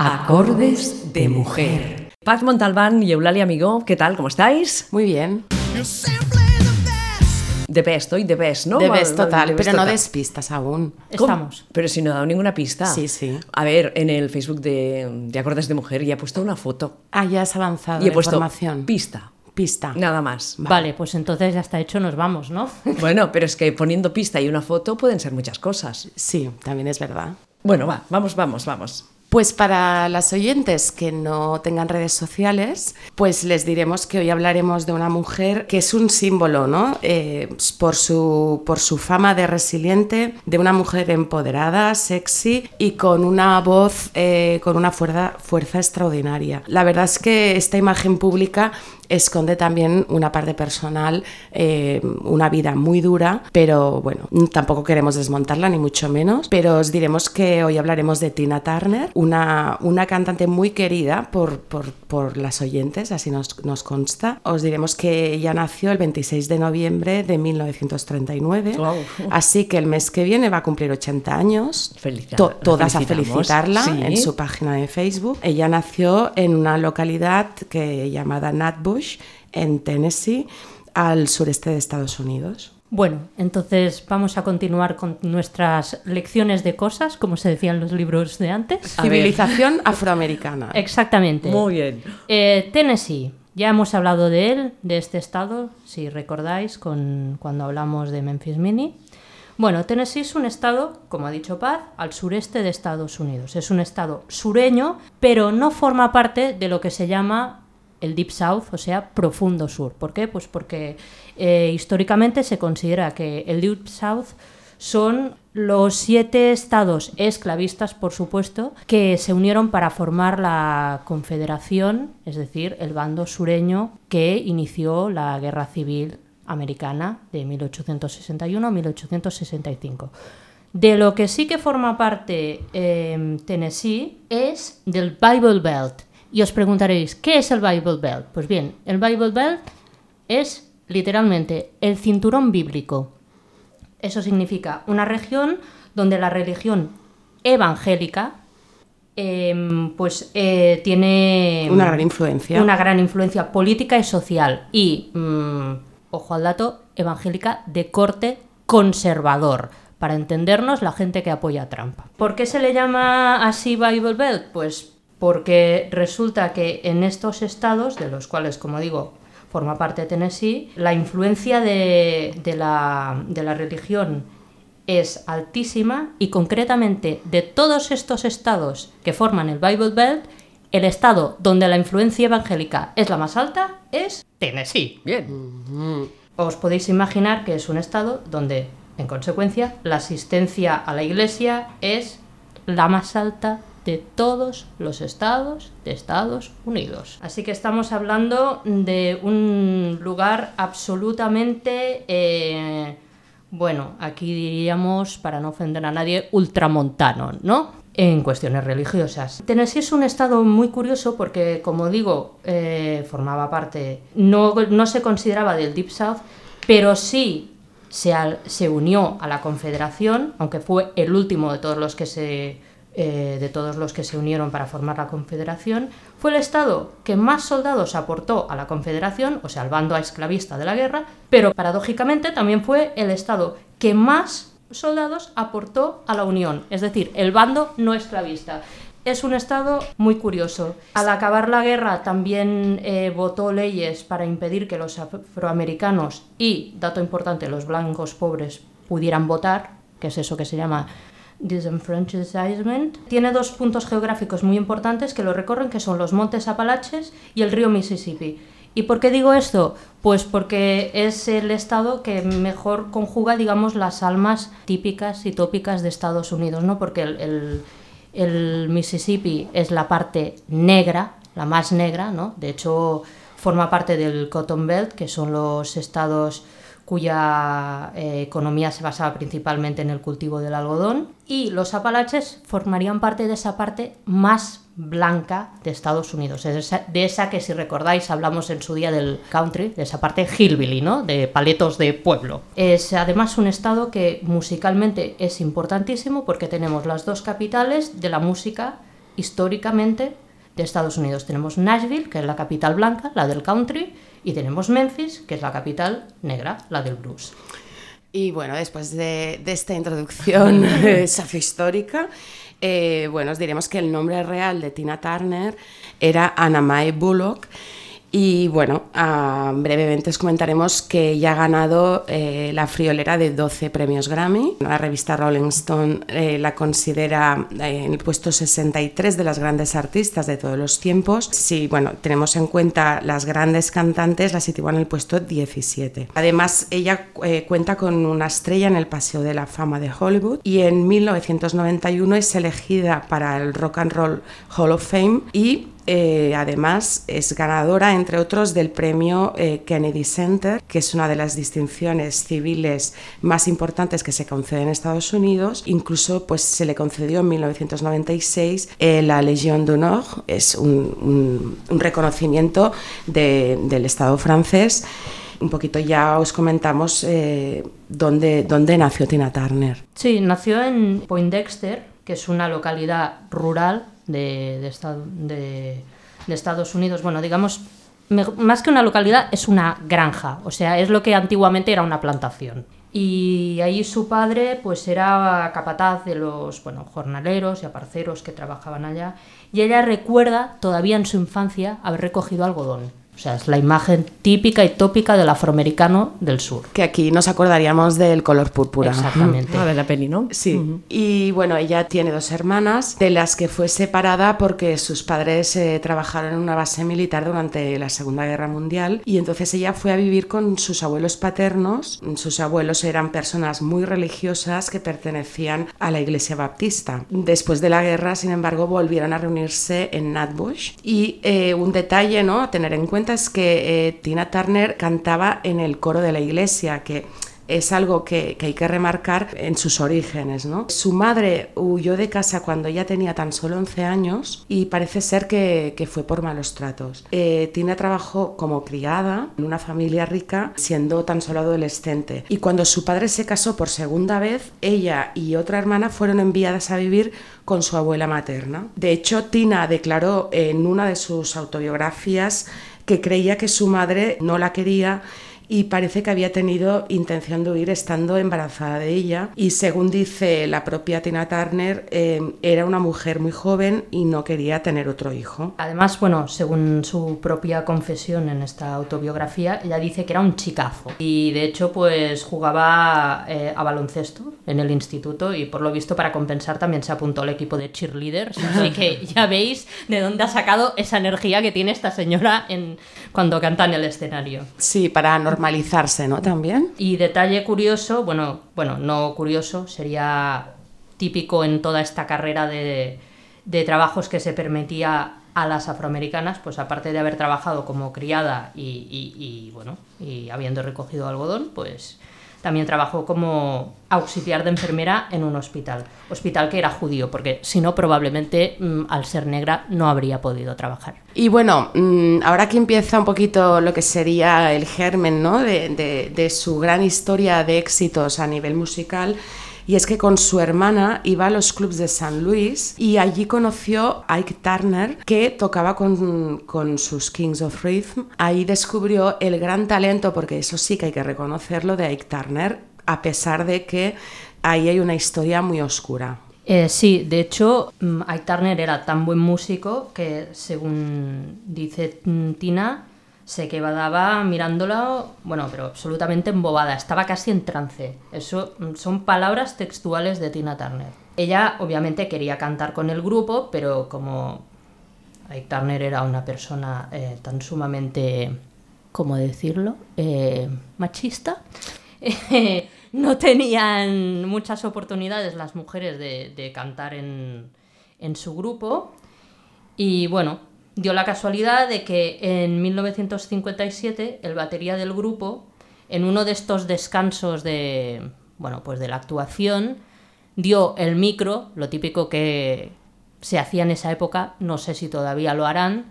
Acordes de mujer. Paz Montalbán y Eulalia Amigó, ¿qué tal? ¿Cómo estáis? Muy bien. De best, hoy de best, ¿no? De best total, de best pero no total. despistas aún. ¿Cómo? Estamos. Pero si no he dado ninguna pista. Sí, sí. A ver, en el Facebook de, de Acordes de Mujer ya he puesto una foto. Ah, ya has avanzado Y he la puesto información. pista. Pista. Nada más. Vale. pues entonces ya está hecho, nos vamos, ¿no? Bueno, pero es que poniendo pista y una foto pueden ser muchas cosas. Sí, también es verdad. Bueno, va, vamos, vamos, vamos. Pues para las oyentes que no tengan redes sociales, pues les diremos que hoy hablaremos de una mujer que es un símbolo, ¿no? Eh, por, su, por su fama de resiliente, de una mujer empoderada, sexy y con una voz, eh, con una fuerza, fuerza extraordinaria. La verdad es que esta imagen pública esconde también una parte personal, eh, una vida muy dura, pero bueno, tampoco queremos desmontarla, ni mucho menos. Pero os diremos que hoy hablaremos de Tina Turner, una, una cantante muy querida por, por, por las oyentes, así nos, nos consta. Os diremos que ella nació el 26 de noviembre de 1939, Guau. así que el mes que viene va a cumplir 80 años. To- todas a felicitarla Sí. en su página de Facebook. Ella nació en una localidad que llamada Natbush, en Tennessee, al sureste de Estados Unidos. Bueno, entonces vamos a continuar con nuestras lecciones de cosas, como se decía en los libros de antes. A ver. Civilización afroamericana. Exactamente. Muy bien. Eh, Tennessee. Ya hemos hablado de él, de este estado, si recordáis, con, cuando hablamos de Memphis Mini. Bueno, Tennessee es un estado, como ha dicho Paz, al sureste de Estados Unidos. Es un estado sureño, pero no forma parte de lo que se llama el Deep South, o sea, profundo sur. ¿Por qué? Pues porque eh, históricamente se considera que el Deep South son los siete estados esclavistas, por supuesto, que se unieron para formar la Confederación, es decir, el bando sureño que inició la Guerra Civil Americana de 1861 a 1865. De lo que sí que forma parte eh, Tennessee es del Bible Belt. Y os preguntaréis, ¿qué es el Bible Belt? Pues bien, el Bible Belt es literalmente el cinturón bíblico. Eso significa una región donde la religión evangélica em, pues eh, tiene Una gran influencia. una gran influencia política y social y mm, ojo al dato evangélica de corte conservador para entendernos la gente que apoya a Trump. ¿Por qué se le llama así Bible Belt? Pues porque resulta que en estos estados, de los cuales, como digo, forma parte Tennessee, la influencia de, de la, de la religión es altísima y concretamente de todos estos estados que forman el Bible Belt, el estado donde la influencia evangélica es la más alta es Tennessee. Bien. Os podéis imaginar que es un estado donde, en consecuencia, la asistencia a la iglesia es la más alta de todos los estados de Estados Unidos. Así que estamos hablando de un lugar absolutamente, eh, bueno, aquí diríamos, para no ofender a nadie, ultramontano, ¿no? En cuestiones religiosas. Tennessee es un estado muy curioso porque, como digo, eh, formaba parte, no, no se consideraba del Deep South, pero sí se, se unió a la Confederación, aunque fue el último de todos los que se eh, de todos los que se unieron para formar la Confederación, fue el Estado que más soldados aportó a la Confederación, o sea, al bando esclavista de la guerra, pero paradójicamente también fue el Estado que más soldados aportó a la Unión, es decir, el bando no esclavista. Es un estado muy curioso. Al acabar la guerra también eh, votó leyes para impedir que los afroamericanos y, dato importante, los blancos pobres pudieran votar, que es eso que se llama disenfranchisement. Tiene dos puntos geográficos muy importantes que lo recorren, que son los montes Apalaches y el río Mississippi. ¿Y por qué digo esto? Pues porque es el estado que mejor conjuga, digamos, las almas típicas y tópicas de Estados Unidos, ¿no? Porque el, el- el Mississippi es la parte negra, la más negra, ¿no? De hecho, forma parte del Cotton Belt, que son los estados cuya eh, economía se basaba principalmente en el cultivo del algodón, y los Apalaches formarían parte de esa parte más blanca de Estados Unidos, de esa, de esa que si recordáis hablamos en su día del country, de esa parte hillbilly, ¿no? de paletos de pueblo. Es además un estado que musicalmente es importantísimo porque tenemos las dos capitales de la música históricamente de Estados Unidos. Tenemos Nashville, que es la capital blanca, la del country, y tenemos Memphis, que es la capital negra, la del blues. Y bueno, después de, de esta introducción histórica, eh, bueno, os diremos que el nombre real de Tina Turner era Anna Mae Bullock y bueno, uh, brevemente os comentaremos que ella ha ganado eh, la friolera de 12 premios Grammy. La revista Rolling Stone eh, la considera eh, en el puesto 63 de las grandes artistas de todos los tiempos. Si bueno, tenemos en cuenta las grandes cantantes, la sitúa en el puesto 17. Además, ella cuenta con una estrella en el Paseo de la Fama de Hollywood y en 1991 es elegida para el Rock and Roll Hall of Fame y eh, además es ganadora, entre otros, del premio eh, Kennedy Center, que es una de las distinciones civiles más importantes que se concede en Estados Unidos. Incluso pues, se le concedió en 1996 eh, la Légion d'honneur, es un, un, un reconocimiento de, del Estado francés. Un poquito ya os comentamos eh, dónde, dónde nació Tina Turner. Sí, nació en Poindexter, que es una localidad rural de, de, estado, de, de Estados Unidos. Bueno, digamos, más que una localidad, es una granja, o sea, es lo que antiguamente era una plantación. Y ahí su padre pues era capataz de los bueno, jornaleros y aparceros que trabajaban allá. Y ella recuerda todavía en su infancia haber recogido algodón. O sea, es la imagen típica y tópica del afroamericano del sur. Que aquí nos acordaríamos del color púrpura. Exactamente. Ah, de la peli, ¿no? Sí. Uh -huh. Y bueno, ella tiene dos hermanas, de las que fue separada porque sus padres eh, trabajaron en una base militar durante la Segunda Guerra Mundial. Y entonces ella fue a vivir con sus abuelos paternos. Sus abuelos eran personas muy religiosas que pertenecían a la iglesia baptista. Después de la guerra, sin embargo, volvieron a reunirse en Natbush. Y eh, un detalle ¿no? a tener en es que eh, Tina Turner cantaba en el coro de la iglesia, que es algo que, hay que remarcar en sus orígenes. Su madre huyó de casa cuando ella tenía tan solo 11 años y parece ser que, que fue por malos tratos. Eh, Tina trabajó como criada en una familia rica siendo tan solo adolescente y cuando su padre se casó por segunda vez, ella y otra hermana fueron enviadas a vivir con su abuela materna. De hecho, Tina declaró en una de sus autobiografías que creía que su madre no la quería y parece que había tenido intención de huir estando embarazada de ella y según dice la propia Tina Turner eh, era una mujer muy joven y no quería tener otro hijo. Además, bueno, según su propia confesión en esta autobiografía, ella dice que era un chicazo y de hecho pues jugaba eh, a baloncesto en el instituto y por lo visto para compensar también se apuntó al equipo de cheerleaders, así que ya veis de dónde ha sacado esa energía que tiene esta señora en, cuando canta en el escenario. Sí, para normalizarse, ¿no? También. Y detalle curioso, bueno, bueno, no curioso, sería típico en toda esta carrera de, de trabajos que se permitía a las afroamericanas, pues aparte de haber trabajado como criada y, bueno, y habiendo recogido algodón, pues también trabajó como auxiliar de enfermera en un hospital. Hospital que era judío, porque si no, probablemente mmm, al ser negra no habría podido trabajar. Y bueno, mmm, ahora que empieza un poquito lo que sería el germen ¿no? de, de, de su gran historia de éxitos a nivel musical, y es que con su hermana iba a los clubs de San Luis y allí conoció a Ike Turner que tocaba con, con, sus Kings of Rhythm. Ahí descubrió el gran talento, porque eso sí que hay que reconocerlo, de Ike Turner, a pesar de que ahí hay una historia muy oscura. Eh, sí, de hecho, mm, Ike Turner era tan buen músico que, según dice Tina, se quedaba mirándola, bueno, pero absolutamente embobada, estaba casi en trance. Eso son palabras textuales de Tina Turner. Ella obviamente quería cantar con el grupo, pero como Ike Turner era una persona eh, tan sumamente, ¿cómo decirlo?, eh, machista, no tenían muchas oportunidades las mujeres de, de cantar en, en su grupo. Y bueno, dio la casualidad de que en 1957 el batería del grupo, en uno de estos descansos de, bueno, pues de la actuación, dio el micro, lo típico que se hacía en esa época, no sé si todavía lo harán,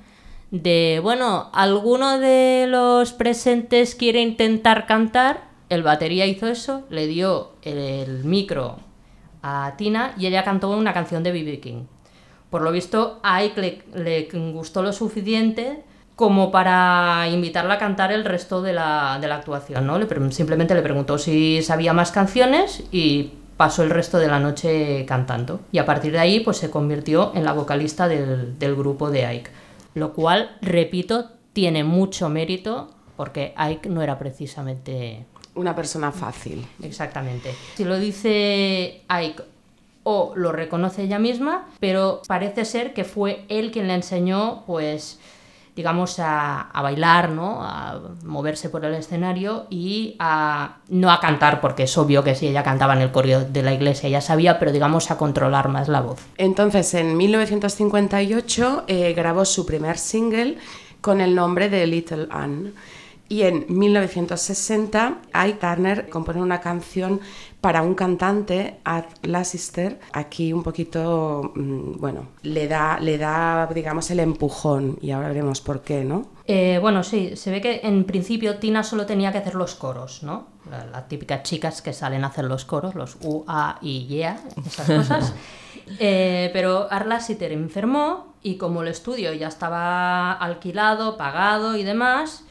de, bueno, alguno de los presentes quiere intentar cantar, el batería hizo eso, le dio el, micro a Tina y ella cantó una canción de B.B. King. Por lo visto a Ike le, le gustó lo suficiente como para invitarla a cantar el resto de la, de la actuación, ¿no? Le simplemente le preguntó si sabía más canciones y pasó el resto de la noche cantando. Y a partir de ahí, pues se convirtió en la vocalista del, del grupo de Ike. Lo cual, repito, tiene mucho mérito porque Ike no era precisamente Una persona fácil. Exactamente. Si lo dice Ike o lo reconoce ella misma, pero parece ser que fue él quien le enseñó, pues, digamos, a, a bailar, ¿no? A moverse por el escenario y a no a cantar, porque es obvio que si ella cantaba en el coro de la iglesia ya sabía, pero digamos a controlar más la voz. Entonces, en 1958 eh, grabó su primer single con el nombre de Little Anne. Y en 1960, Ike Turner compone una canción para un cantante, Art Lassister. Aquí un poquito, mm, bueno, le da, le da, digamos, el empujón y ahora veremos por qué, ¿no? Eh, bueno, sí, se ve que en principio Tina solo tenía que hacer los coros, ¿no? La- Las típicas chicas que salen a hacer los coros, los U, A y Yeah, esas cosas. Eh, pero Arla Sitter enfermó y como el estudio ya estaba alquilado, pagado y demás,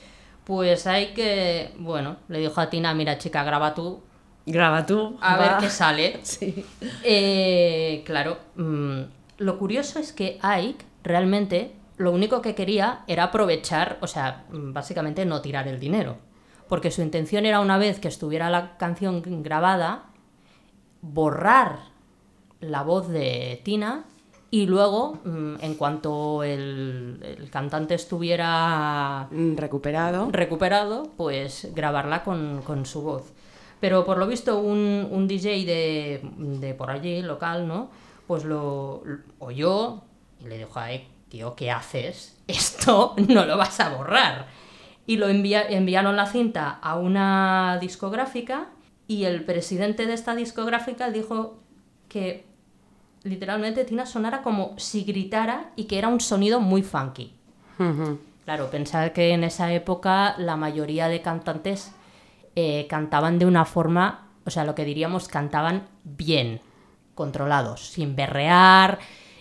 pues hay que, bueno, le dijo a Tina, mira chica, graba tú, Graba tú. a va. ver qué sale. Sí. Eh, claro, mm, lo curioso es que Ike realmente lo único que quería era aprovechar, o sea, mm, básicamente no tirar el dinero. Porque su intención era una vez que estuviera la canción grabada, borrar la voz de Tina y luego, mm, en cuanto el, el cantante estuviera Mm, Recuperado. recuperado, pues grabarla con, con su voz. Pero por lo visto un, un DJ de, de por allí, local, ¿no? Pues lo, lo oyó y le dijo, ay, tío, ¿qué haces? Esto no lo vas a borrar. Y lo envia- enviaron la cinta a una discográfica y el presidente de esta discográfica dijo que literalmente Tina sonara como si gritara y que era un sonido muy funky. Claro, pensar que en esa época la mayoría de cantantes eh, cantaban de una forma, o sea, lo que diríamos cantaban bien, controlados, sin berrear,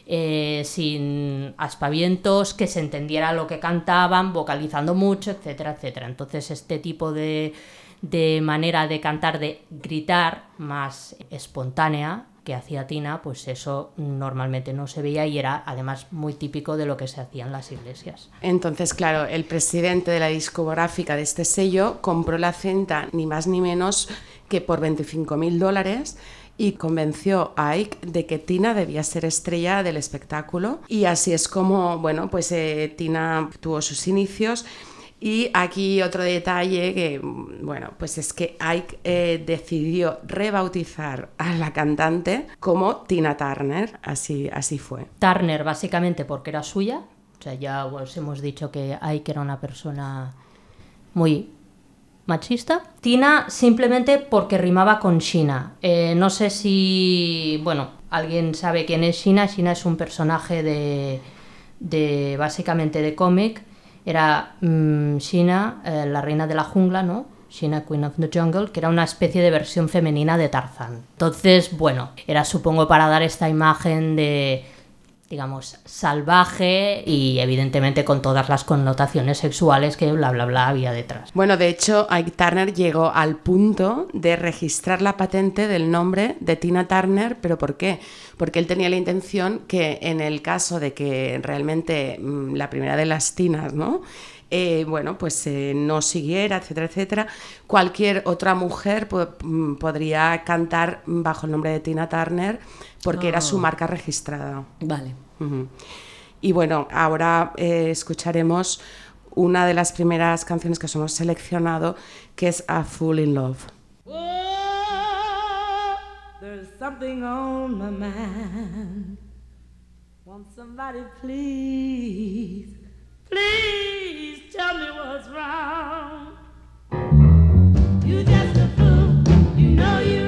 eh, sin aspavientos, que se entendiera lo que cantaban, vocalizando mucho, etcétera, etcétera. Entonces este tipo de, de manera de cantar, de gritar más espontánea que hacía Tina, pues eso normalmente no se veía y era además muy típico de lo que se hacía en las iglesias. Entonces, claro, el presidente de la discográfica de este sello compró la cinta ni más ni menos que por 25 mil dólares y convenció a Ike de que Tina debía ser estrella del espectáculo. Y así es como, bueno, pues eh, Tina tuvo sus inicios. Y aquí otro detalle que, bueno, pues es que Ike eh, decidió rebautizar a la cantante como Tina Turner, así, así fue. Turner básicamente porque era suya, o sea, ya os hemos dicho que Ike era una persona muy machista. Tina simplemente porque rimaba con Shina. Eh, no sé si, bueno, alguien sabe quién es Shina. Shina es un personaje de, de básicamente de cómic. Era mm, Shina, eh, la reina de la jungla, ¿no? Shina Queen of the Jungle, que era una especie de versión femenina de Tarzán. Entonces, bueno, era supongo para dar esta imagen de, digamos, salvaje y evidentemente con todas las connotaciones sexuales que bla bla bla había detrás. Bueno, de hecho, Ike Turner llegó al punto de registrar la patente del nombre de Tina Turner, pero ¿por qué? Porque él tenía la intención que en el caso de que realmente mm, la primera de las Tinas, ¿no? Eh, bueno, pues eh, no siguiera, etcétera, etcétera, cualquier otra mujer po- mm, podría cantar bajo el nombre de Tina Turner porque era su Oh. marca registrada. Vale. Y bueno, ahora eh, escucharemos una de las primeras canciones que os hemos seleccionado, que es A Fool in Love. Oh, there's something on my mind. Won't somebody please, please tell me what's wrong? You just a fool. You know you're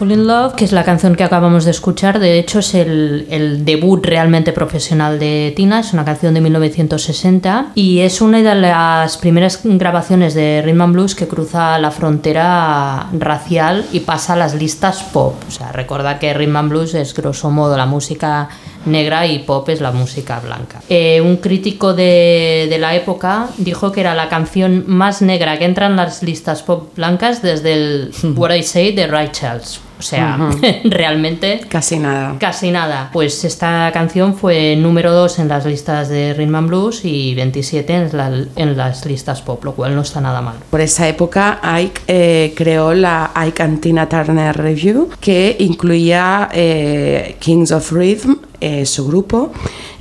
Fall in Love, que es la canción que acabamos de escuchar. De hecho, es el, el debut realmente profesional de Tina. Es una canción de 1960 y es una de las primeras grabaciones de Rhythm and Blues que cruza la frontera racial y pasa a las listas pop. O sea, recuerda que Rhythm and Blues es grosso modo la música negra y pop es la música blanca. Eh, un crítico de, de la época dijo que era la canción más negra que entra en las listas pop blancas desde el What I Say de Ray Charles. O sea, realmente Casi nada. casi nada. Pues esta canción fue número 2 en las listas de Rhythm and Blues y 27 en, la- en las listas pop, lo cual no está nada mal. Por esa época, Ike eh, creó la Ike and Tina Turner Review, que incluía eh, Kings of Rhythm, eh, su grupo,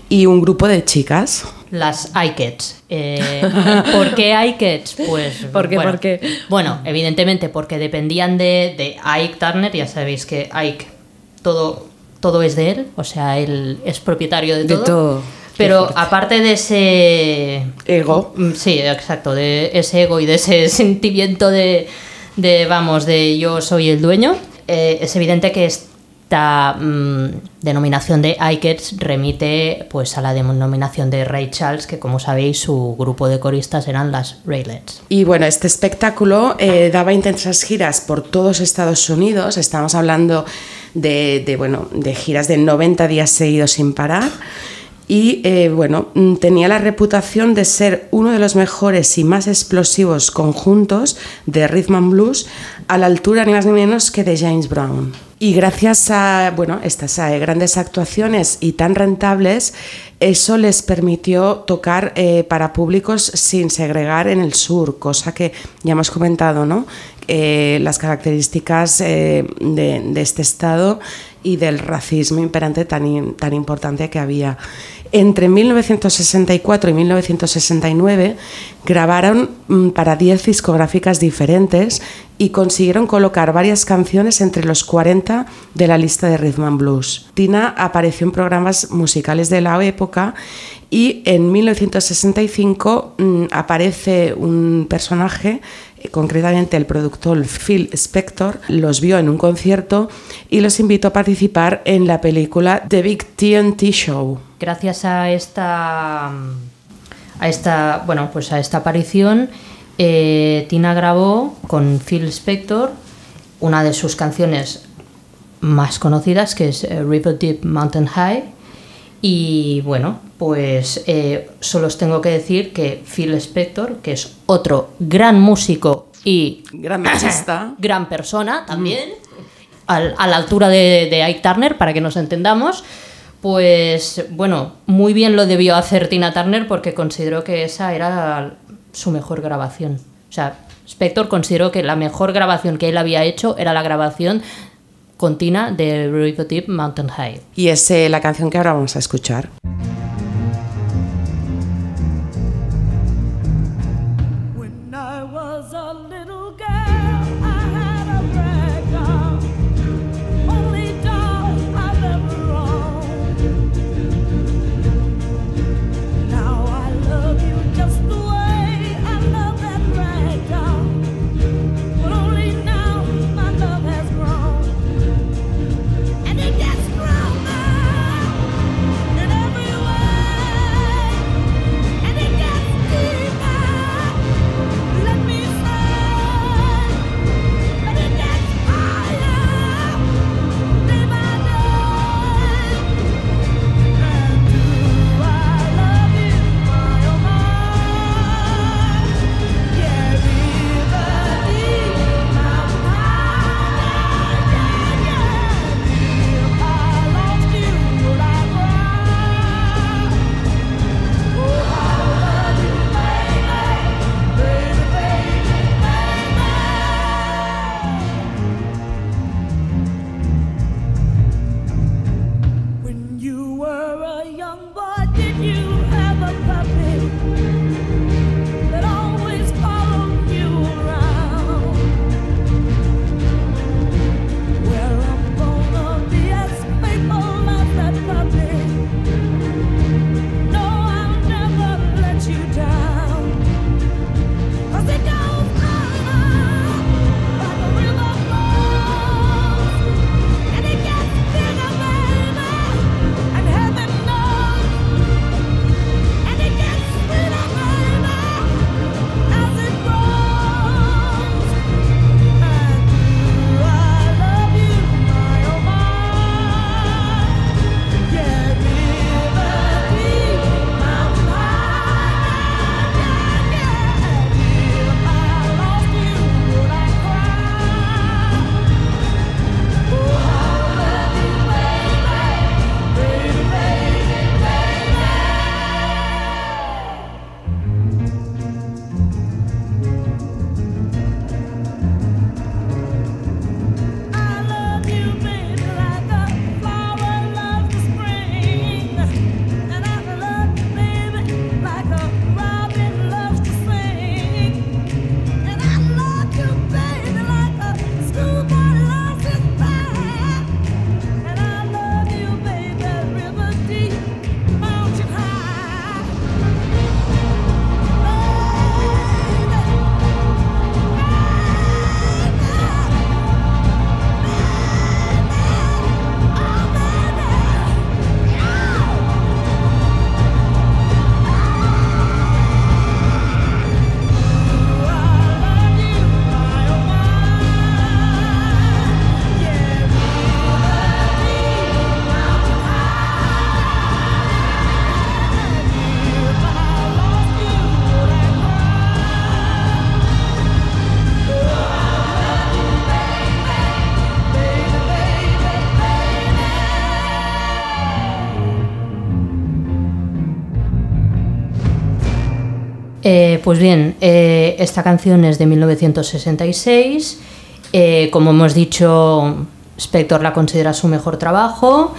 y un grupo de chicas. Las iCats. Eh, ¿Por qué iCats? Pues. ¿Por qué, Bueno, por qué? Bueno, evidentemente porque dependían de, de Ike Turner. Ya sabéis que Ike todo, todo es de él, o sea, él es propietario de De todo. Pero aparte de ese Ego. Mm, Sí, exacto, de ese ego y de ese sentimiento de, de, vamos, de yo soy el dueño, eh, es evidente que esta mm, denominación de iCats remite pues a la denominación de Ray Charles, que como sabéis su grupo de coristas eran las Raylets. Y bueno, este espectáculo eh, daba intensas giras por todos Estados Unidos. Estamos hablando de, de, bueno, de giras de 90 días seguidos sin parar. Y eh, bueno, mm, tenía la reputación de ser uno de los mejores y más explosivos conjuntos de rhythm and blues a la altura ni más ni menos que de James Brown. Y gracias a bueno, estas eh, grandes actuaciones y tan rentables, eso les permitió tocar eh, para públicos sin segregar en el sur, cosa que ya hemos comentado, ¿no? Eh, las características eh, de este estado y del racismo imperante tan, tan importante que había. Entre 1964 y 1969 grabaron mm, para 10 discográficas diferentes y consiguieron colocar varias canciones entre los 40 de la lista de Rhythm and Blues. Tina apareció en programas musicales de la época y en 1965 mm, aparece un personaje concretamente el productor Phil Spector, los vio en un concierto y los invitó a participar en la película The Big TNT Show. Gracias a esta a esta bueno pues a esta aparición eh, Tina grabó con Phil Spector una de sus canciones más conocidas que es eh, River Deep Mountain High y bueno pues eh, solo os tengo que decir que Phil Spector que es otro gran músico y Gran machista. gran persona también, al- a la altura de, de Ike Turner, para que nos entendamos. Pues bueno, muy bien lo debió hacer Tina Turner porque consideró que esa era su mejor grabación. O sea, Spector consideró que la mejor grabación que él había hecho era la grabación con Tina de River Deep Mountain High. Y es eh, la canción que ahora vamos a escuchar. Eh, pues bien, eh, esta canción es de 1966. Eh, como hemos dicho, Spector la considera su mejor trabajo.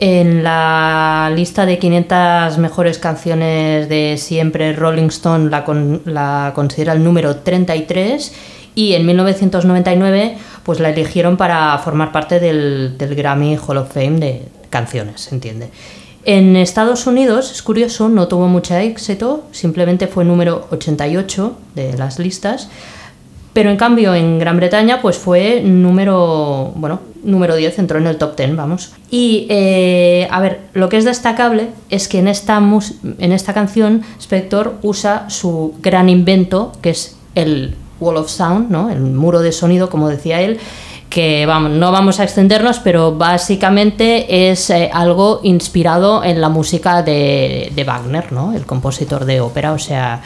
En la lista de 500 mejores canciones de siempre, Rolling Stone la, con- la considera el número 33 y en 1999 pues la eligieron para formar parte del, del Grammy Hall of Fame de canciones, ¿se entiende? En Estados Unidos, es curioso, no tuvo mucho éxito, simplemente fue número 88 de las listas, pero en cambio en Gran Bretaña pues fue número, bueno, número 10, entró en el top 10, vamos. Y eh, a ver, lo que es destacable es que en esta, en esta canción Spector usa su gran invento, que es el Wall of Sound, ¿no? el muro de sonido, como decía él, que no vamos a extendernos, pero básicamente es eh, algo inspirado en la música de, Wagner, ¿no? el compositor de ópera. O sea,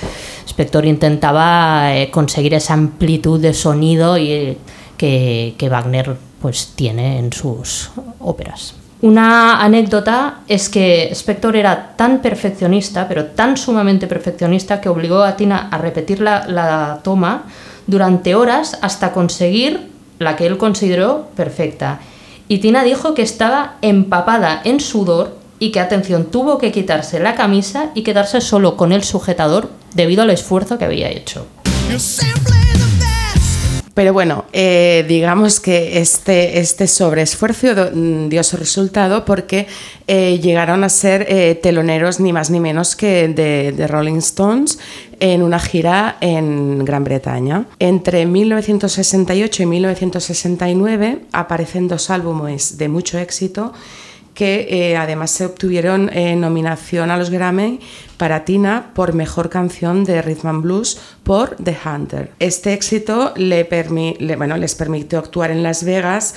Spector intentaba eh, conseguir esa amplitud de sonido y, eh, que, Wagner pues, tiene en sus óperas. Una anécdota es que Spector era tan perfeccionista, pero tan sumamente perfeccionista, que obligó a Tina a repetir la toma durante horas hasta conseguir la que él consideró perfecta. Y Tina dijo que estaba empapada en sudor y que, atención, tuvo que quitarse la camisa y quedarse solo con el sujetador debido al esfuerzo que había hecho. Pero bueno, eh, digamos que este, este sobreesfuerzo mm, dio su resultado porque eh, llegaron a ser eh, teloneros ni más ni menos que de Rolling Stones en una gira en Gran Bretaña. Entre 1968 y 1969 aparecen dos álbumes de mucho éxito que eh, además se obtuvieron eh, nominación a los Grammy para Tina por Mejor Canción de Rhythm and Blues por The Hunter. Este éxito les permitió actuar en Las Vegas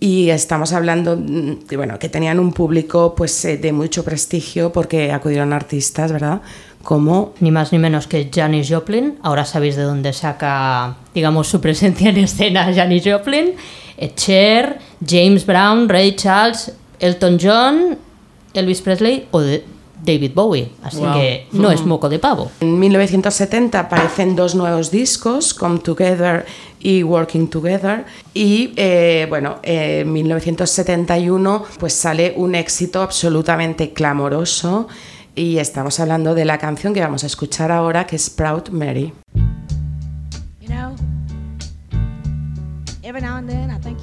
y estamos hablando mm, que tenían un público pues, eh, de mucho prestigio porque acudieron artistas, ¿verdad? Como Ni más ni menos que Janis Joplin. Ahora sabéis de dónde saca, digamos, su presencia en escena Janis Joplin. Cher, James Brown, Ray Charles, Elton John, Elvis Presley o de- David Bowie. Así que no es moco de pavo. En 1970 aparecen dos nuevos discos, Come Together y Working Together. Y eh, bueno, eh, en 1971 pues sale un éxito absolutamente clamoroso. Y estamos hablando de la canción que vamos a escuchar ahora, que es Proud Mary. You know, every now and then I think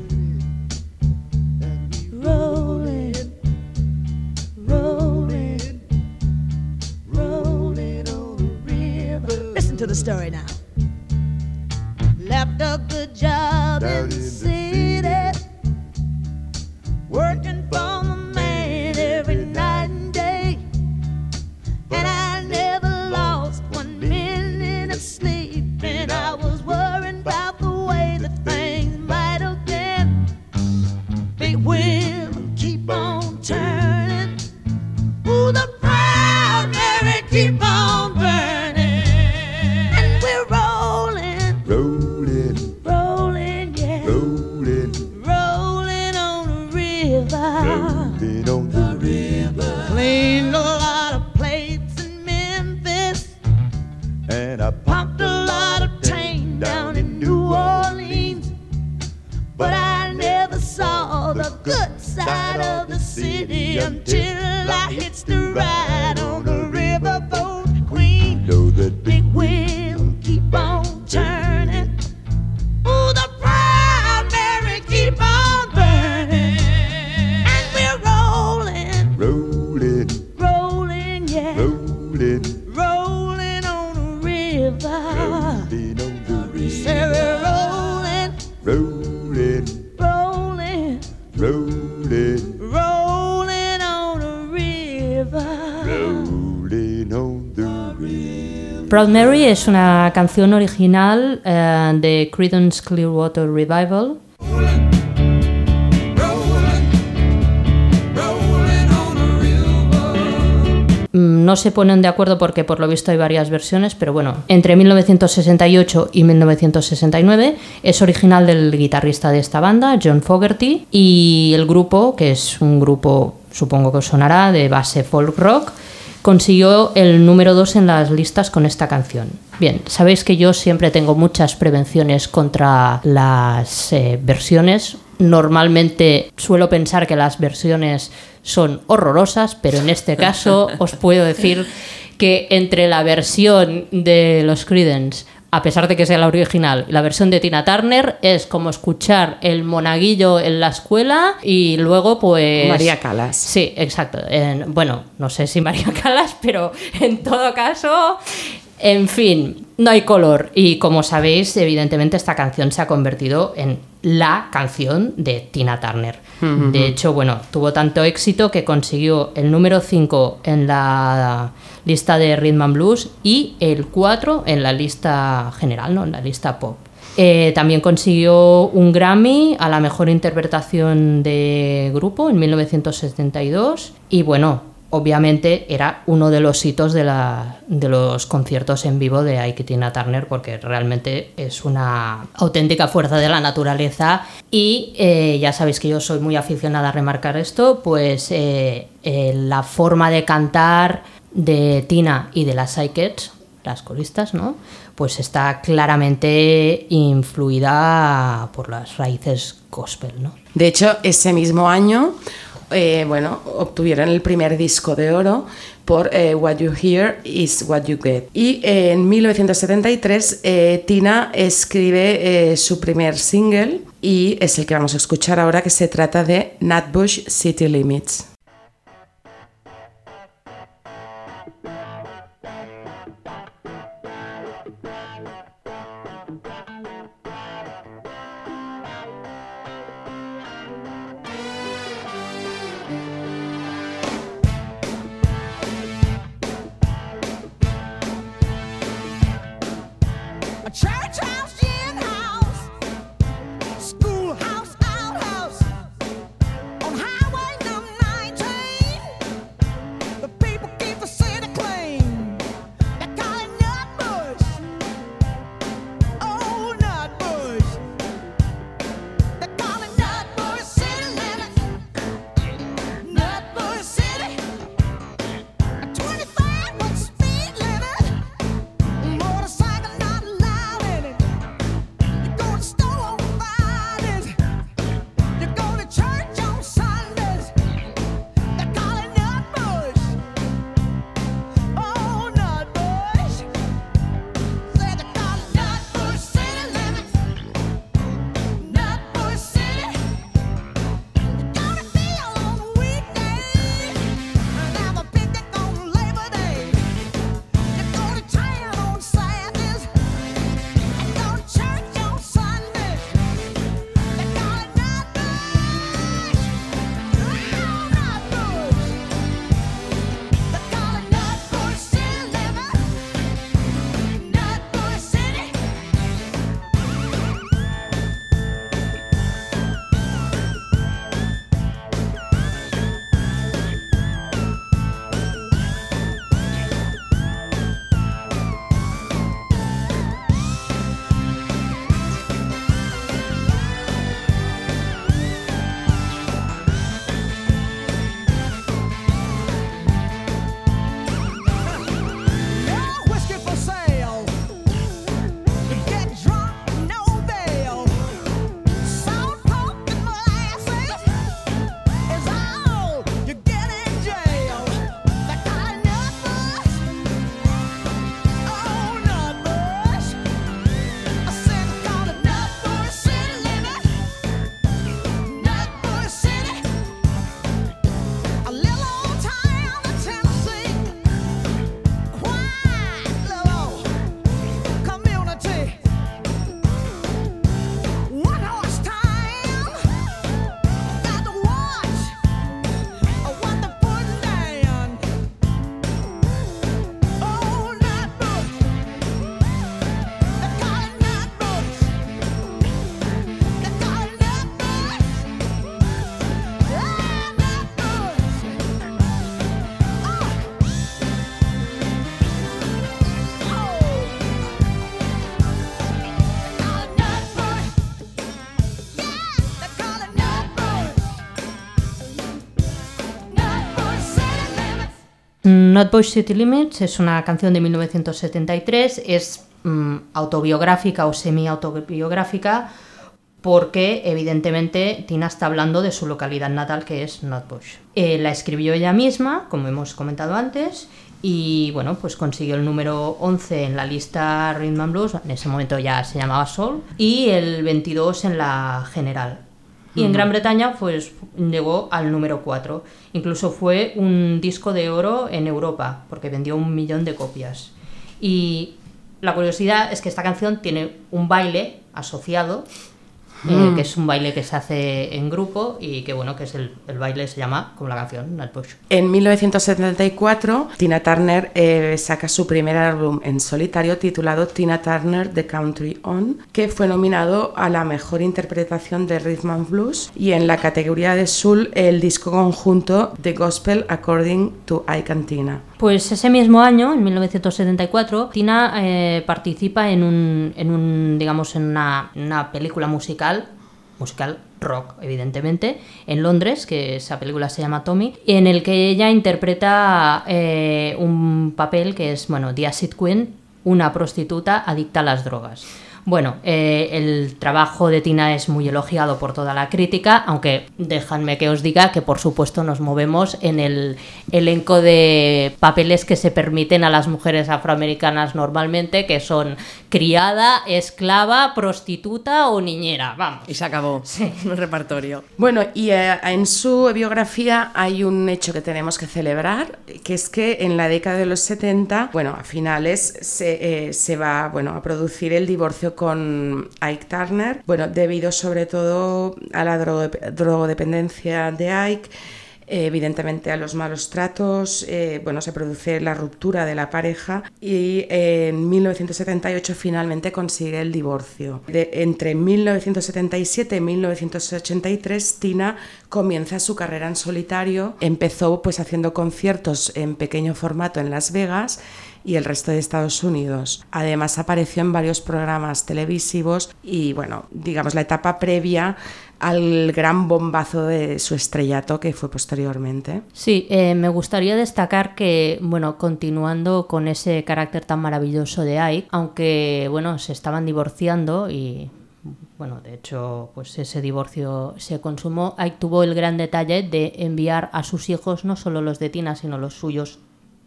Story now. Proud Mary es una canción original eh, de Creedence Clearwater Revival. Mm, No se ponen de acuerdo porque por lo visto hay varias versiones, pero bueno, entre 1968 y 1969 es original del guitarrista de esta banda, John Fogerty, y el grupo, que es un grupo, supongo que os sonará, de base folk rock, consiguió el número 2 en las listas con esta canción. Bien, sabéis que yo siempre tengo muchas prevenciones contra las eh, versiones. Normalmente suelo pensar que las versiones son horrorosas, pero en este caso os puedo decir que entre la versión de los Creedence a pesar de que sea la original, la versión de Tina Turner es como escuchar el monaguillo en la escuela y luego pues... María Calas. Sí, exacto. En- bueno, no sé si María Calas, pero en todo caso, en fin, no hay color. Y como sabéis, evidentemente esta canción se ha convertido en la canción de Tina Turner. De hecho, bueno, tuvo tanto éxito que consiguió el número 5 en la lista de Rhythm and Blues y el 4 en la lista general, ¿no? En la lista pop. Eh, también consiguió un Grammy a la mejor interpretación de grupo en 1972 y bueno, obviamente era uno de los hitos de, los conciertos en vivo de Ike Tina Turner porque realmente es una auténtica fuerza de la naturaleza y eh, ya sabéis que yo soy muy aficionada a remarcar esto, pues eh, eh, la forma de cantar de Tina y de las Psychets, las coristas, ¿no? Pues está claramente influida por las raíces gospel, ¿no? De hecho, ese mismo año, eh, bueno, obtuvieron el primer disco de oro por eh, What You Hear is What You Get. Y eh, en 1973 eh, Tina escribe su primer single y es el que vamos a escuchar ahora que se trata de Nutbush City Limits. Nutbush City Limits es una canción de 1973, es mm, autobiográfica o semi-autobiográfica porque evidentemente Tina está hablando de su localidad natal que es Nutbush. Eh, la escribió ella misma, como hemos comentado antes, y bueno, pues consiguió el número 11 en la lista Rhythm and Blues, en ese momento ya se llamaba Soul, y el 22 en la general. Y en Gran Bretaña pues llegó al número 4. Incluso fue un disco de oro en Europa, porque vendió un millón de copias. Y la curiosidad es que esta canción tiene un baile asociado, eh, que es un baile que se hace en grupo y que bueno, que es el, el baile se llama como la canción, Nutbush. En 1974, Tina Turner eh, saca su primer álbum en solitario titulado Tina Turner The Country On, que fue nominado a la mejor interpretación de Rhythm and Blues y en la categoría de Soul el disco conjunto The Gospel According to Ike and Tina. Pues ese mismo año, en 1974, Tina eh, participa en un, en un, digamos, en una, película musical, musical rock, evidentemente, en Londres, que esa película se llama Tommy, en el que ella interpreta eh, un papel que es, bueno, The Acid Queen, una prostituta adicta a las drogas. Bueno, eh, el trabajo de Tina es muy elogiado por toda la crítica, aunque déjanme que os diga que por supuesto nos movemos en el elenco de papeles que se permiten a las mujeres afroamericanas normalmente, que son criada, esclava, prostituta o niñera. Vamos. Y se acabó el repertorio. Bueno, y eh, en su biografía hay un hecho que tenemos que celebrar, que es que en la década de los 70, bueno, a finales se, eh, se va bueno, a producir el divorcio con Ike Turner, bueno, debido sobre todo a la drogo- drogodependencia de Ike. Eh, Evidentemente a los malos tratos, eh, bueno, se produce la ruptura de la pareja y eh, en 1978 finalmente consigue el divorcio. De- entre 1977 y 1983 Tina comienza su carrera en solitario, empezó pues haciendo conciertos en pequeño formato en Las Vegas y el resto de Estados Unidos. Además apareció en varios programas televisivos y bueno, digamos la etapa previa al gran bombazo de su estrellato que fue posteriormente. Sí, eh, me gustaría destacar que, bueno, continuando con ese carácter tan maravilloso de Ike, aunque, bueno, se estaban divorciando y, bueno, de hecho, pues ese divorcio se consumó, Ike tuvo el gran detalle de enviar a sus hijos, no solo los de Tina, sino los suyos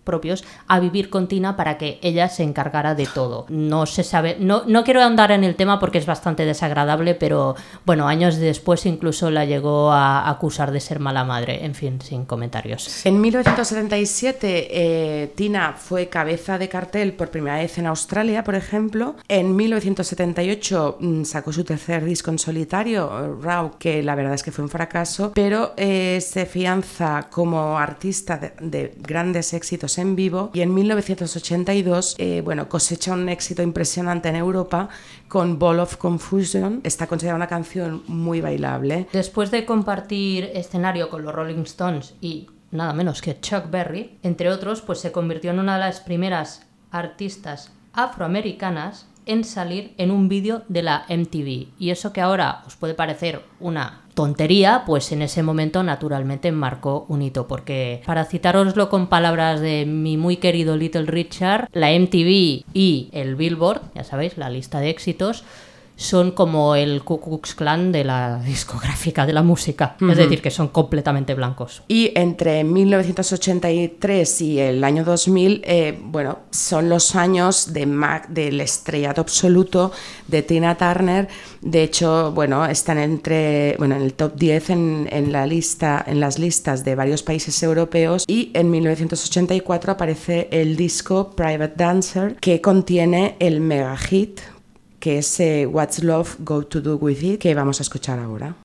propios a vivir con Tina para que ella se encargara de todo. No se sabe, no, no quiero ahondar en el tema porque es bastante desagradable, pero bueno, años después incluso la llegó a acusar de ser mala madre. En fin, sin comentarios. En 1977 eh, Tina fue cabeza de cartel por primera vez en Australia, por ejemplo. En 1978 mm, sacó su tercer disco en solitario, Raw, que la verdad es que fue un fracaso, pero eh, se fianza como artista de grandes éxitos en vivo y en 1982 eh, bueno, cosecha un éxito impresionante en Europa con Ball of Confusion. Está considerada una canción muy bailable. Después de compartir escenario con los Rolling Stones y nada menos que Chuck Berry, entre otros, pues se convirtió en una de las primeras artistas afroamericanas en salir en un vídeo de la MTV. Y eso que ahora os puede parecer una tontería, pues en ese momento naturalmente marcó un hito, porque para citaroslo con palabras de mi muy querido Little Richard, la MTV y el Billboard, ya sabéis, la lista de éxitos, son como el Ku Klux Klan de la discográfica de la música, es decir, que son completamente blancos. Y entre 1983 y el año 2000, eh, bueno, son los años de ma- del estrellato absoluto de Tina Turner. De hecho, bueno, están entre, bueno, en el top 10 en, en la lista, en las listas de varios países europeos. Y en 1984 aparece el disco Private Dancer, que contiene el mega hit que es eh, What's Love Go to Do With It, que vamos a escuchar ahora.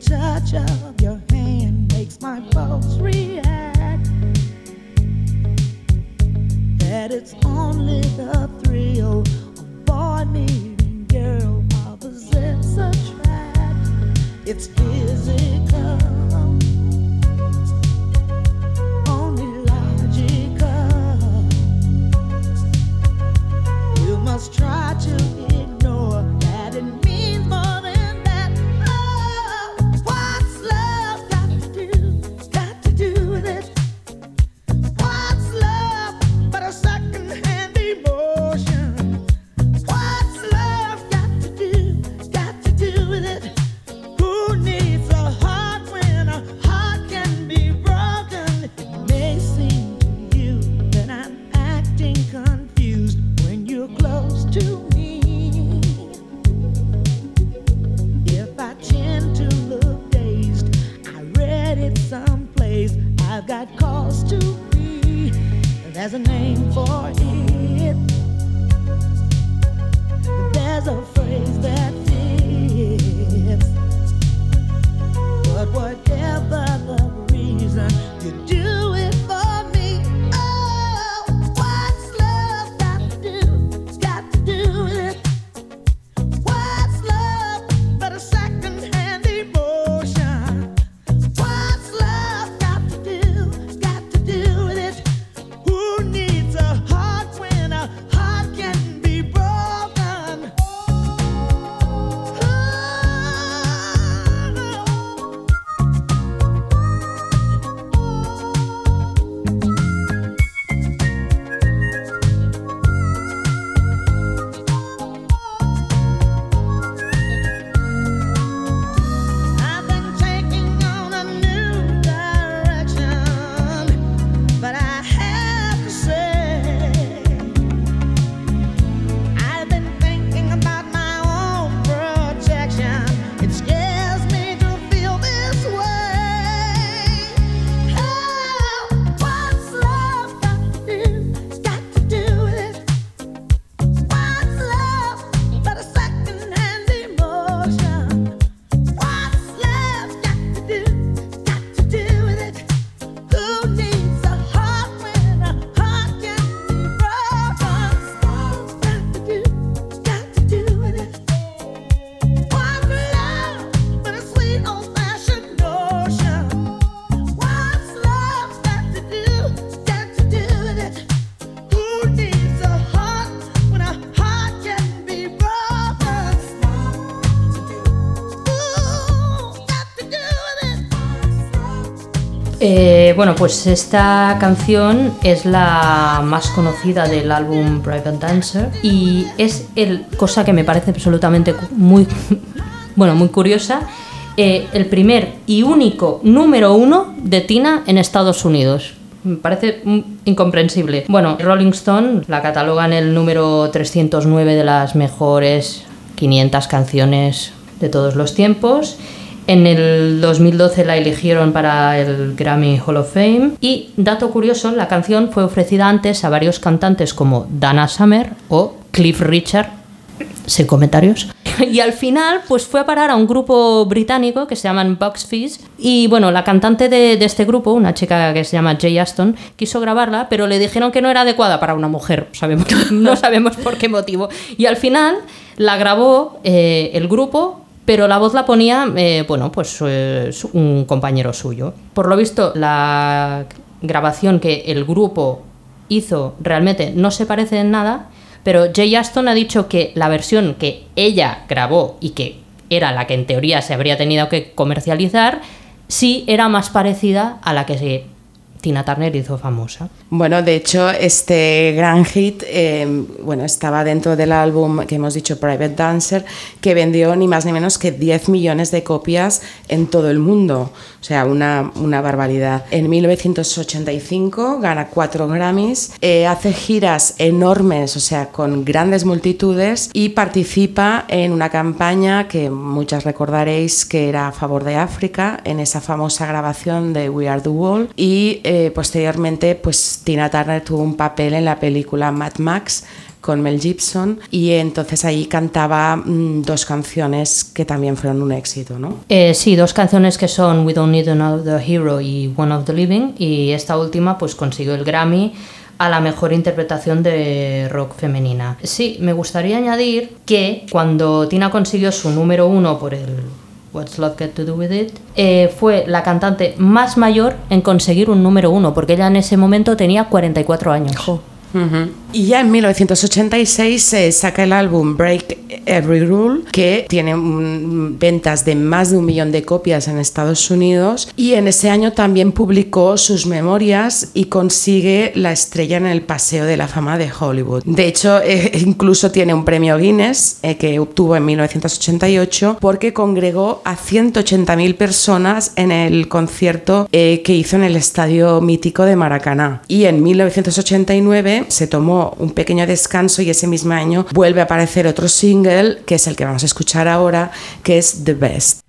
Touch of your hand makes my pulse react. It's busy. Bueno, pues esta canción es la más conocida del álbum Private Dancer y es el cosa que me parece absolutamente muy, bueno, muy curiosa, eh, el primer y único número uno de Tina en Estados Unidos. Me parece mm, incomprensible. Bueno, Rolling Stone la cataloga en el número 309 de las mejores 500 canciones de todos los tiempos. En el 2012 la eligieron para el Grammy Hall of Fame y, dato curioso, la canción fue ofrecida antes a varios cantantes como Dana Summer o Cliff Richard, sin comentarios. Y al final, pues fue a parar a un grupo británico que se llaman Bucks Fizz. Y bueno, la cantante de, de este grupo, una chica que se llama Jay Aston, quiso grabarla, pero le dijeron que no era adecuada para una mujer. Sabemos, no sabemos por qué motivo. Y al final la grabó eh, el grupo, pero la voz la ponía, eh, bueno, pues eh, un compañero suyo. Por lo visto, la grabación que el grupo hizo realmente no se parece en nada, pero Jay Aston ha dicho que la versión que ella grabó y que era la que en teoría se habría tenido que comercializar, sí era más parecida a la que se Tina Turner hizo famosa. Bueno, de hecho, este gran hit eh, bueno, estaba dentro del álbum que hemos dicho Private Dancer, que vendió ni más ni menos que 10 millones de copias en todo el mundo. O sea, una, una barbaridad. En 1985 gana cuatro Grammys, eh, hace giras enormes, o sea, con grandes multitudes y participa en una campaña que muchas recordaréis que era a favor de África, en esa famosa grabación de We Are the World y eh, posteriormente pues Tina Turner tuvo un papel en la película Mad Max con Mel Gibson y entonces ahí cantaba mm, dos canciones que también fueron un éxito, ¿no? Eh, sí, dos canciones que son We Don't Need Another Hero y One of the Living y esta última pues consiguió el Grammy a la mejor interpretación de rock femenina. Sí, me gustaría añadir que cuando Tina consiguió su número uno por el What's Love Got to Do With It, eh, fue la cantante más mayor en conseguir un número uno, porque ella en ese momento tenía 44 años. Ujú. Y ya en 1986 se saca el álbum Break Every Rule, que tiene ventas de más de un millón de copias en Estados Unidos. Y en ese año también publicó sus memorias y consigue la estrella en el Paseo de la Fama de Hollywood. De hecho, eh, incluso tiene un premio Guinness eh, que obtuvo en 1988 porque congregó a 180.000 personas en el concierto eh, que hizo en el estadio mítico de Maracaná. Y en 1989 se tomó un pequeño descanso y ese mismo año vuelve a aparecer otro single, que es el que vamos a escuchar ahora, que es The Best.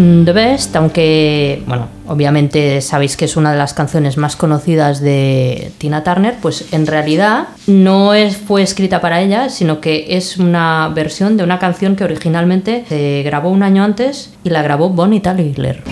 The Best, aunque, bueno, obviamente sabéis que es una de las canciones más conocidas de Tina Turner, pues en realidad no fue escrita para ella, sino que es una versión de una canción que originalmente se grabó un año antes y la grabó Bonnie Tyler.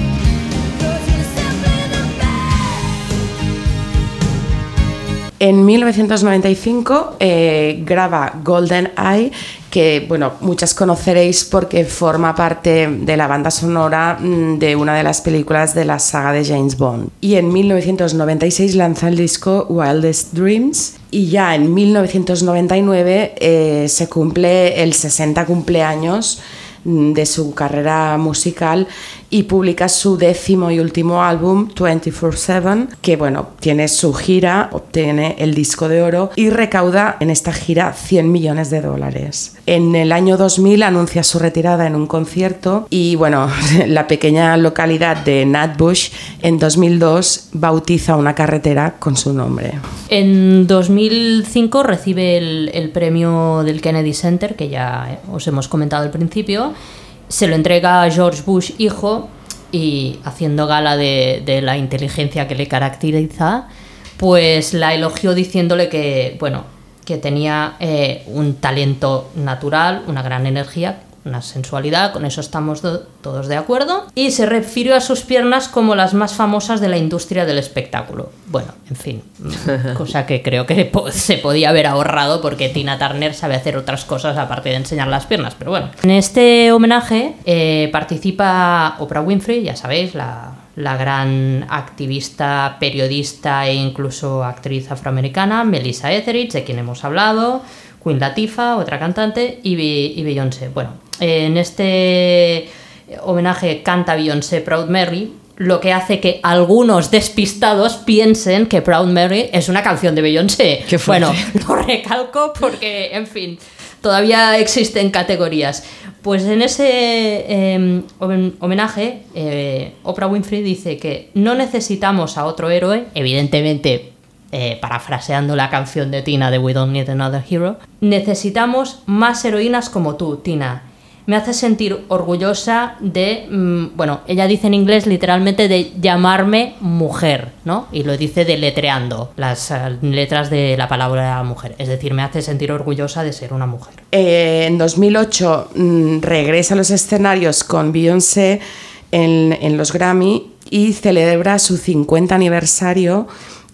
En 1995 eh, graba Golden Eye, que bueno, muchas conoceréis porque forma parte de la banda sonora mm, de una de las películas de la saga de James Bond. Y en 1996 lanza el disco Wildest Dreams y ya en 1999 eh, se cumple el 60 cumpleaños mm, de su carrera musical y publica su décimo y último álbum 24/7 que bueno tiene su gira obtiene el disco de oro y recauda en esta gira 100 millones de dólares en el año 2000 anuncia su retirada en un concierto y bueno la pequeña localidad de Nutbush en 2002 bautiza una carretera con su nombre En 2005 recibe el premio del Kennedy Center, que ya os hemos comentado al principio. Se lo entrega a George Bush hijo y haciendo gala de, la inteligencia que le caracteriza, pues la elogió diciéndole que, bueno, que tenía eh, un talento natural, una gran energía, una sensualidad, con eso estamos do- todos de acuerdo, y se refirió a sus piernas como las más famosas de la industria del espectáculo. Bueno, en fin, cosa que creo que se podía haber ahorrado porque Tina Turner sabe hacer otras cosas aparte de enseñar las piernas, pero bueno. En este homenaje eh, participa Oprah Winfrey, ya sabéis, la, la gran activista, periodista e incluso actriz afroamericana, Melissa Etheridge, de quien hemos hablado, Queen Latifah, otra cantante, y, Be- y Beyoncé. Bueno, en este homenaje canta Beyoncé Proud Mary, lo que hace que algunos despistados piensen que Proud Mary es una canción de Beyoncé. Qué bueno, lo recalco porque, en fin, todavía existen categorías. Pues en ese homen- homenaje, eh, Oprah Winfrey dice que no necesitamos a otro héroe, evidentemente eh, parafraseando la canción de Tina de We Don't Need Another Hero, necesitamos más heroínas como tú, Tina. Me hace sentir orgullosa de, mm, bueno, ella dice en inglés literalmente de llamarme mujer, ¿no? Y lo dice deletreando las eh, letras de la palabra mujer. Es decir, me hace sentir orgullosa de ser una mujer. Eh, en 2008 mm, regresa a los escenarios con Beyoncé en, en los Grammy y celebra su 50 aniversario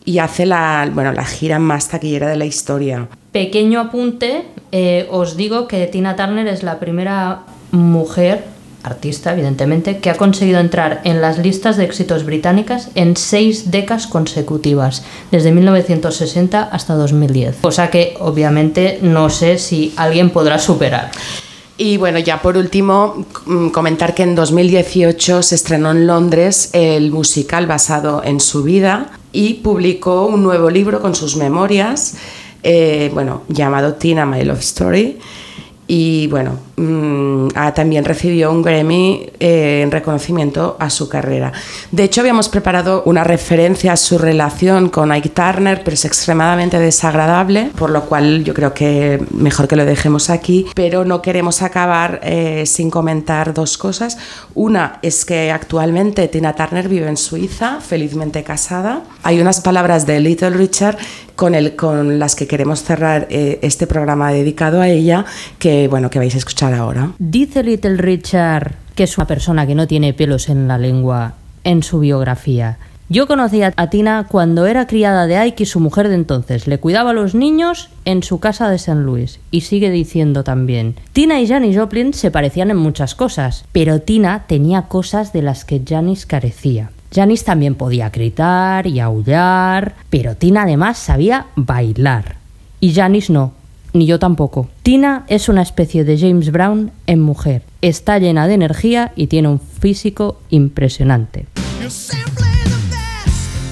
y hace la, bueno, la gira más taquillera de la historia. Pequeño apunte, eh, os digo que Tina Turner es la primera mujer, artista evidentemente, que ha conseguido entrar en las listas de éxitos británicas en seis décadas consecutivas, desde 1960 hasta 2010. Cosa que obviamente no sé si alguien podrá superar. Y bueno, ya por último, mm, comentar que en 2018 se estrenó en Londres el musical basado en su vida y publicó un nuevo libro con sus memorias, eh, bueno, llamado Tina My Love Story. Y bueno, mm, ah, también recibió un Grammy eh, en reconocimiento a su carrera. De hecho, habíamos preparado una referencia a su relación con Ike Turner, pero es extremadamente desagradable, por lo cual yo creo que mejor que lo dejemos aquí. Pero no queremos acabar eh, sin comentar dos cosas. Una es que actualmente Tina Turner vive en Suiza, felizmente casada. Hay unas palabras de Little Richard con, el, con las que queremos cerrar eh, este programa dedicado a ella, que bueno, que vais a escuchar ahora. Dice Little Richard que es una persona que no tiene pelos en la lengua en su biografía. Yo conocí a Tina cuando era criada de Ike y su mujer de entonces. Le cuidaba a los niños en su casa de St. Louis. Y sigue diciendo también. Tina y Janis Joplin se parecían en muchas cosas, pero Tina tenía cosas de las que Janis carecía. Janis también podía gritar y aullar, pero Tina además sabía bailar. Y Janis no, ni yo tampoco. Tina es una especie de James Brown en mujer. Está llena de energía y tiene un físico impresionante.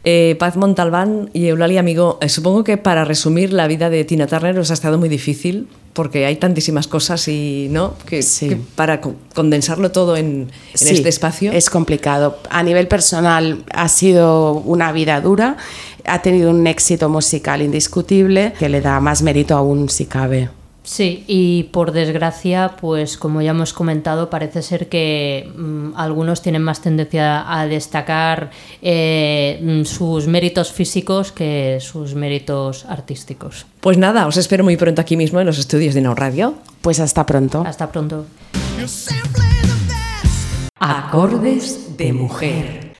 Eh, Paz Montalbán y Eulalia Amigo, eh, supongo que para resumir la vida de Tina Turner os ha estado muy difícil porque hay tantísimas cosas y no que, Sí. que para co- condensarlo todo en, en Sí, este espacio. Es complicado. A nivel personal ha sido una vida dura, ha tenido un éxito musical indiscutible que le da más mérito aún si cabe. Sí, y por desgracia, pues como ya hemos comentado, parece ser que mm, algunos tienen más tendencia a destacar eh, mm, sus méritos físicos que sus méritos artísticos. Pues nada, os espero muy pronto aquí mismo en los estudios de Now Radio. Pues hasta pronto. Hasta pronto. Acordes de mujer.